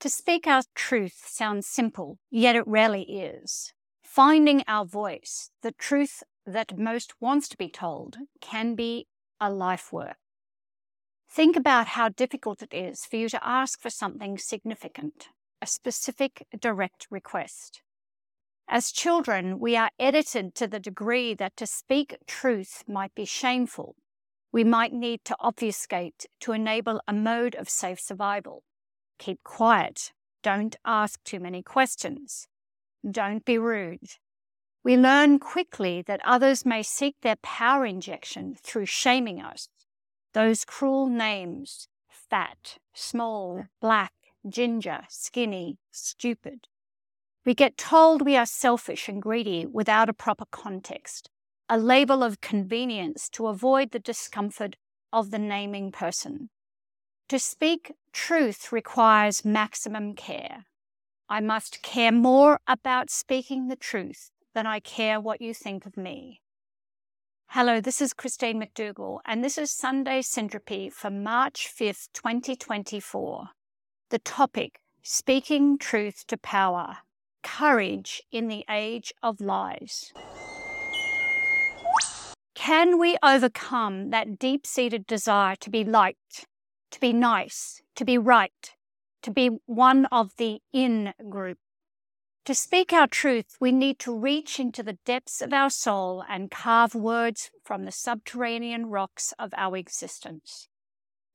To speak our truth sounds simple, yet it rarely is. Finding our voice, the truth that most wants to be told, can be a life work. Think about how difficult it is for you to ask for something significant, a specific direct request. As children, we are edited to the degree that to speak truth might be shameful. We might need to obfuscate to enable a mode of safe survival. Keep quiet. Don't ask too many questions. Don't be rude. We learn quickly that others may seek their power injection through shaming us. Those cruel names fat, small, black, ginger, skinny, stupid. We get told we are selfish and greedy without a proper context, a label of convenience to avoid the discomfort of the naming person. To speak truth requires maximum care. I must care more about speaking the truth than I care what you think of me. Hello, this is Christine McDougall, and this is Sunday Syntropy for March 5th, 2024. The topic Speaking Truth to Power Courage in the Age of Lies. Can we overcome that deep seated desire to be liked, to be nice, to be right, to be one of the in group. To speak our truth, we need to reach into the depths of our soul and carve words from the subterranean rocks of our existence.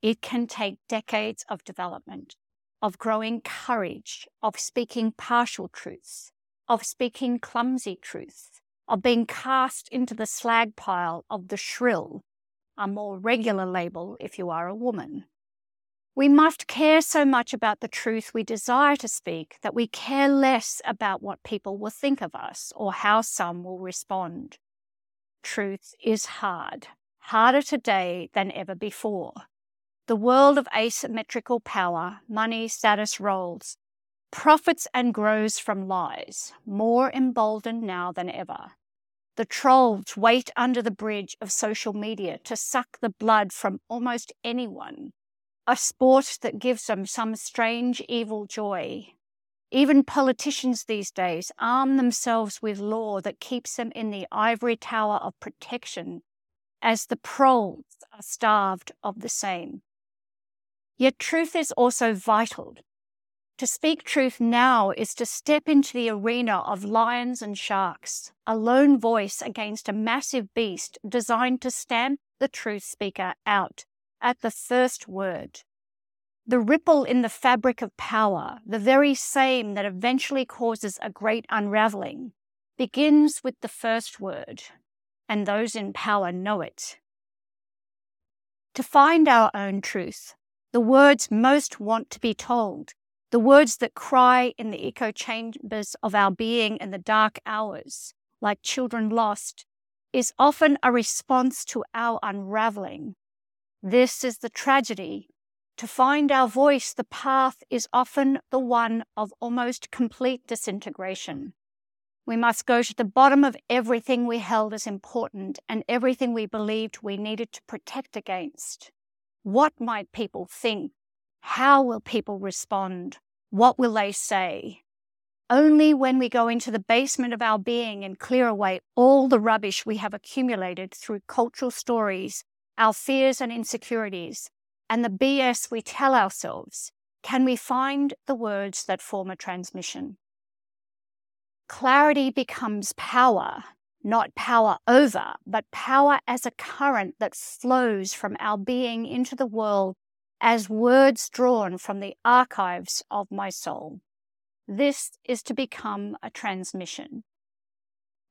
It can take decades of development, of growing courage, of speaking partial truths, of speaking clumsy truths, of being cast into the slag pile of the shrill, a more regular label if you are a woman. We must care so much about the truth we desire to speak that we care less about what people will think of us or how some will respond. Truth is hard, harder today than ever before. The world of asymmetrical power, money, status, roles, profits and grows from lies, more emboldened now than ever. The trolls wait under the bridge of social media to suck the blood from almost anyone a sport that gives them some strange evil joy. Even politicians these days arm themselves with law that keeps them in the ivory tower of protection, as the proles are starved of the same. Yet truth is also vital. To speak truth now is to step into the arena of lions and sharks, a lone voice against a massive beast designed to stamp the truth speaker out at the first word. The ripple in the fabric of power, the very same that eventually causes a great unraveling, begins with the first word, and those in power know it. To find our own truth, the words most want to be told, the words that cry in the echo chambers of our being in the dark hours, like children lost, is often a response to our unraveling, this is the tragedy. To find our voice, the path is often the one of almost complete disintegration. We must go to the bottom of everything we held as important and everything we believed we needed to protect against. What might people think? How will people respond? What will they say? Only when we go into the basement of our being and clear away all the rubbish we have accumulated through cultural stories our fears and insecurities, and the BS we tell ourselves, can we find the words that form a transmission? Clarity becomes power, not power over, but power as a current that flows from our being into the world as words drawn from the archives of my soul. This is to become a transmission.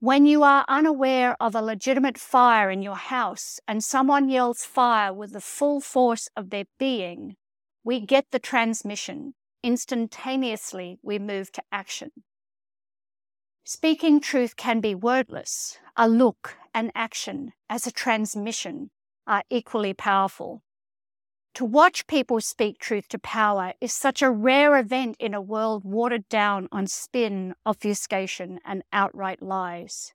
When you are unaware of a legitimate fire in your house and someone yells fire with the full force of their being, we get the transmission. Instantaneously, we move to action. Speaking truth can be wordless. A look, an action, as a transmission are equally powerful. To watch people speak truth to power is such a rare event in a world watered down on spin, obfuscation, and outright lies.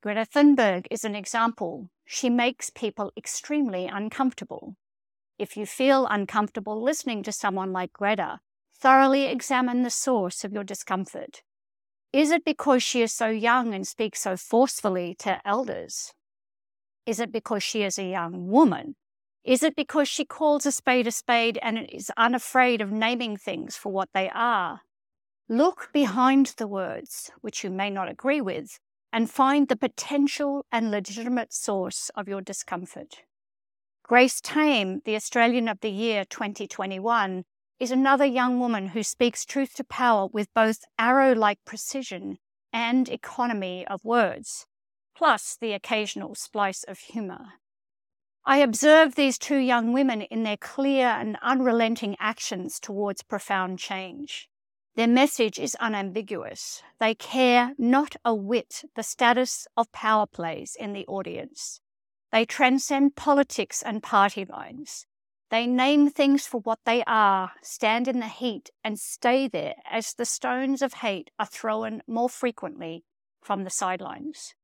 Greta Thunberg is an example. She makes people extremely uncomfortable. If you feel uncomfortable listening to someone like Greta, thoroughly examine the source of your discomfort. Is it because she is so young and speaks so forcefully to elders? Is it because she is a young woman? Is it because she calls a spade a spade and is unafraid of naming things for what they are? Look behind the words, which you may not agree with, and find the potential and legitimate source of your discomfort. Grace Tame, the Australian of the Year 2021, is another young woman who speaks truth to power with both arrow like precision and economy of words, plus the occasional splice of humour. I observe these two young women in their clear and unrelenting actions towards profound change. Their message is unambiguous. They care not a whit the status of power plays in the audience. They transcend politics and party lines. They name things for what they are, stand in the heat, and stay there as the stones of hate are thrown more frequently from the sidelines.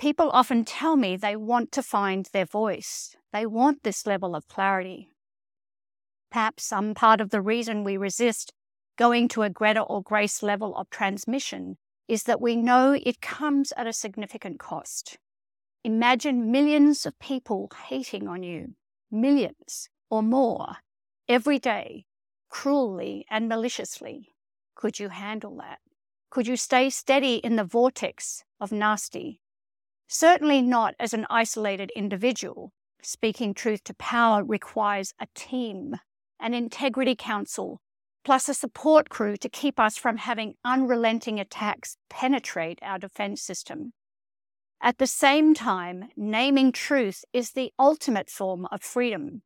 People often tell me they want to find their voice. They want this level of clarity. Perhaps some part of the reason we resist going to a Greta or Grace level of transmission is that we know it comes at a significant cost. Imagine millions of people hating on you, millions or more, every day, cruelly and maliciously. Could you handle that? Could you stay steady in the vortex of nasty? Certainly not as an isolated individual. Speaking truth to power requires a team, an integrity council, plus a support crew to keep us from having unrelenting attacks penetrate our defense system. At the same time, naming truth is the ultimate form of freedom.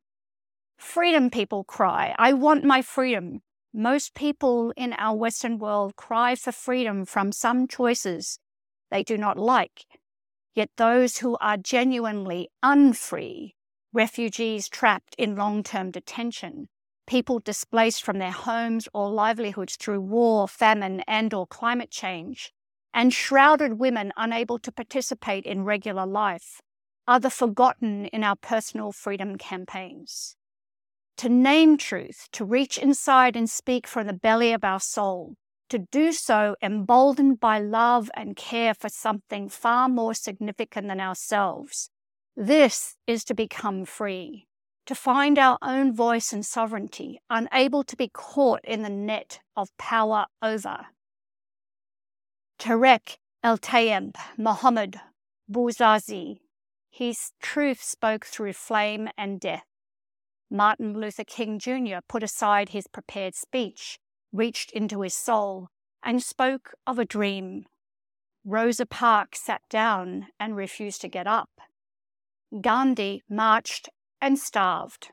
Freedom, people cry. I want my freedom. Most people in our Western world cry for freedom from some choices they do not like. Yet those who are genuinely unfree, refugees trapped in long term detention, people displaced from their homes or livelihoods through war, famine, and or climate change, and shrouded women unable to participate in regular life are the forgotten in our personal freedom campaigns. To name truth, to reach inside and speak from the belly of our soul, to do so emboldened by love and care for something far more significant than ourselves. This is to become free to find our own voice and sovereignty, unable to be caught in the net of power over. Tarek El Tayeb, Muhammad Bouazizi, his truth spoke through flame and death. Martin Luther King Jr. put aside his prepared speech, reached into his soul, and spoke of a dream. Rosa Parks sat down and refused to get up. Gandhi marched and starved.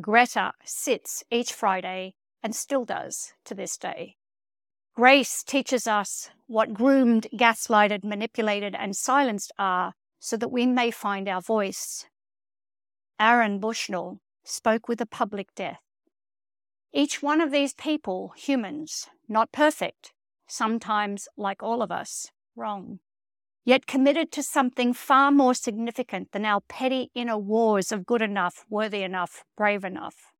Greta sits each Friday and still does to this day. Grace teaches us what groomed, gaslighted, manipulated, and silenced are so that we may find our voice. Aaron Bushnell spoke with a public death. Each one of these people, humans, not perfect, sometimes, like all of us, wrong yet committed to something far more significant than our petty inner wars of good enough, worthy enough, brave enough.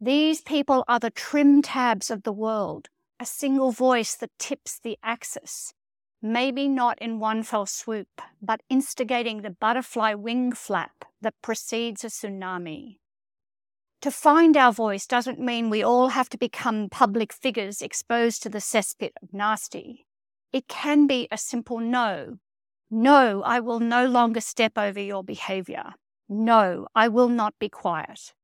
These people are the trim tabs of the world, a single voice that tips the axis, maybe not in one fell swoop, but instigating the butterfly wing flap that precedes a tsunami. To find our voice doesn't mean we all have to become public figures exposed to the cesspit of nasty. It can be a simple no. No, I will no longer step over your behavior. No, I will not be quiet.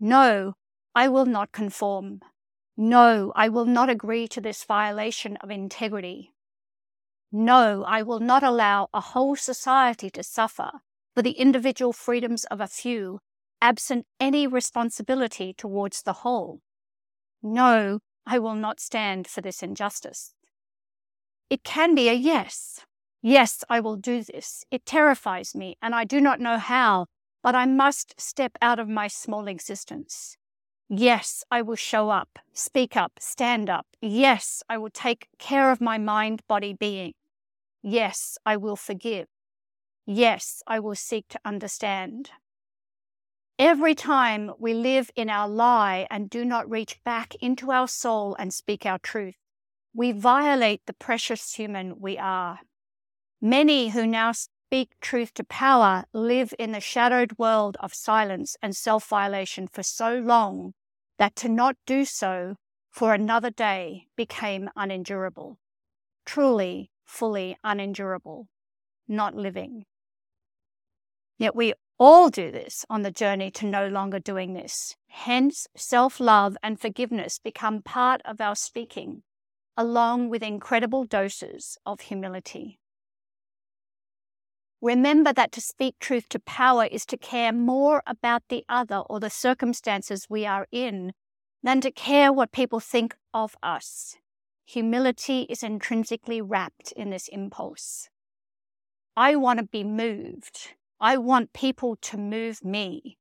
No, I will not conform. No, I will not agree to this violation of integrity. No, I will not allow a whole society to suffer for the individual freedoms of a few, absent any responsibility towards the whole. No, I will not stand for this injustice. It can be a yes. Yes, I will do this. It terrifies me, and I do not know how, but I must step out of my small existence. Yes, I will show up, speak up, stand up. Yes, I will take care of my mind, body, being. Yes, I will forgive. Yes, I will seek to understand. Every time we live in our lie and do not reach back into our soul and speak our truth, we violate the precious human we are. Many who now speak truth to power live in the shadowed world of silence and self violation for so long that to not do so for another day became unendurable. Truly, fully unendurable, not living. Yet we all do this on the journey to no longer doing this. Hence, self love and forgiveness become part of our speaking, along with incredible doses of humility. Remember that to speak truth to power is to care more about the other or the circumstances we are in than to care what people think of us. Humility is intrinsically wrapped in this impulse. I want to be moved. I want people to move me.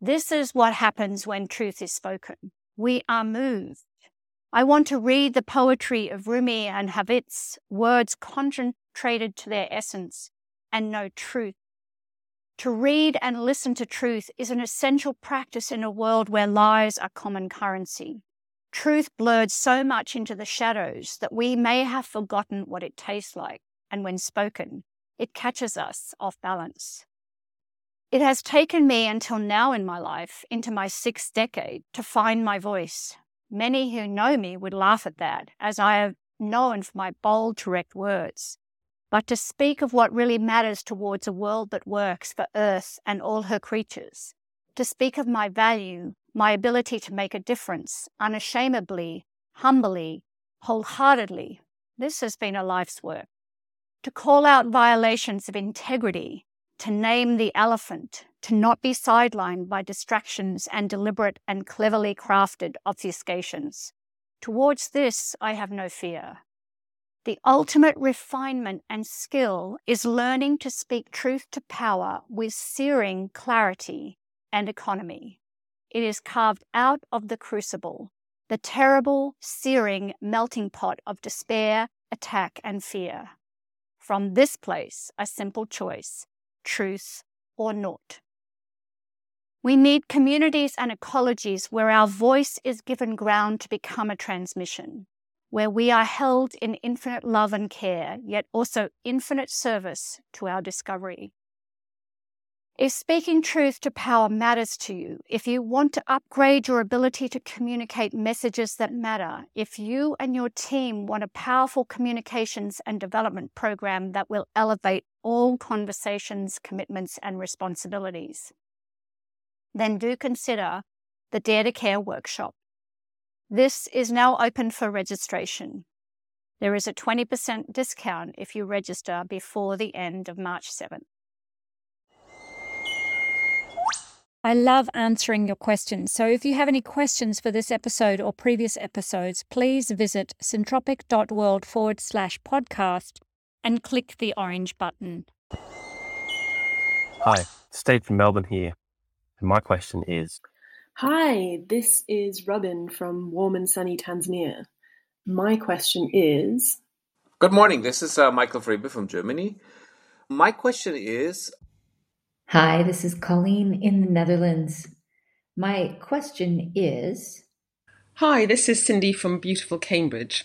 This is what happens when truth is spoken. We are moved. I want to read the poetry of Rumi and Hafiz, words concentrated to their essence, and know truth. To read and listen to truth is an essential practice in a world where lies are common currency. Truth blurred so much into the shadows that we may have forgotten what it tastes like, and when spoken, it catches us off balance. It has taken me until now in my life, into my sixth decade, to find my voice. Many who know me would laugh at that, as I have known for my bold, direct words. But to speak of what really matters towards a world that works for Earth and all her creatures, to speak of my value, my ability to make a difference, unashamedly, humbly, wholeheartedly, this has been a life's work. To call out violations of integrity, to name the elephant, to not be sidelined by distractions and deliberate and cleverly crafted obfuscations. Towards this, I have no fear. The ultimate refinement and skill is learning to speak truth to power with searing clarity and economy. It is carved out of the crucible, the terrible, searing melting pot of despair, attack, and fear. From this place, a simple choice truth, or not. We need communities and ecologies where our voice is given ground to become a transmission, where we are held in infinite love and care, yet also infinite service to our discovery. If speaking truth to power matters to you, if you want to upgrade your ability to communicate messages that matter, if you and your team want a powerful communications and development program that will elevate all conversations, commitments, and responsibilities, then do consider the Dare to Care workshop. This is now open for registration. There is a 20% discount if you register before the end of March 7th. I love answering your questions. So if you have any questions for this episode or previous episodes, please visit syntropic.world forward slash podcast and click the orange button. Hi, Steve from Melbourne here. And my question is Hi, this is Robin from warm and sunny Tanzania. My question is Good morning. This is uh, Michael Frebe from Germany. My question is Hi, this is Colleen in the Netherlands. My question is Hi, this is Cindy from beautiful Cambridge.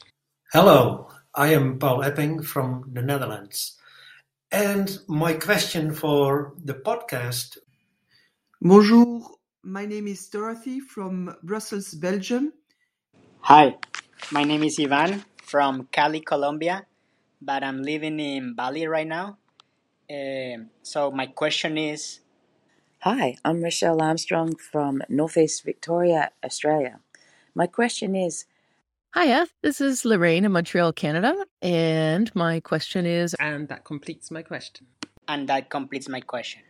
Hello, I am Paul Epping from the Netherlands. And my question for the podcast Bonjour, my name is Dorothy from Brussels, Belgium. Hi, my name is Ivan from Cali, Colombia, but I'm living in Bali right now. Um, so my question is Hi, I'm Rochelle Armstrong from Northeast Victoria, Australia. My question is Hiya, this is Lorraine in Montreal, Canada, and my question is And that completes my question. and that completes my question.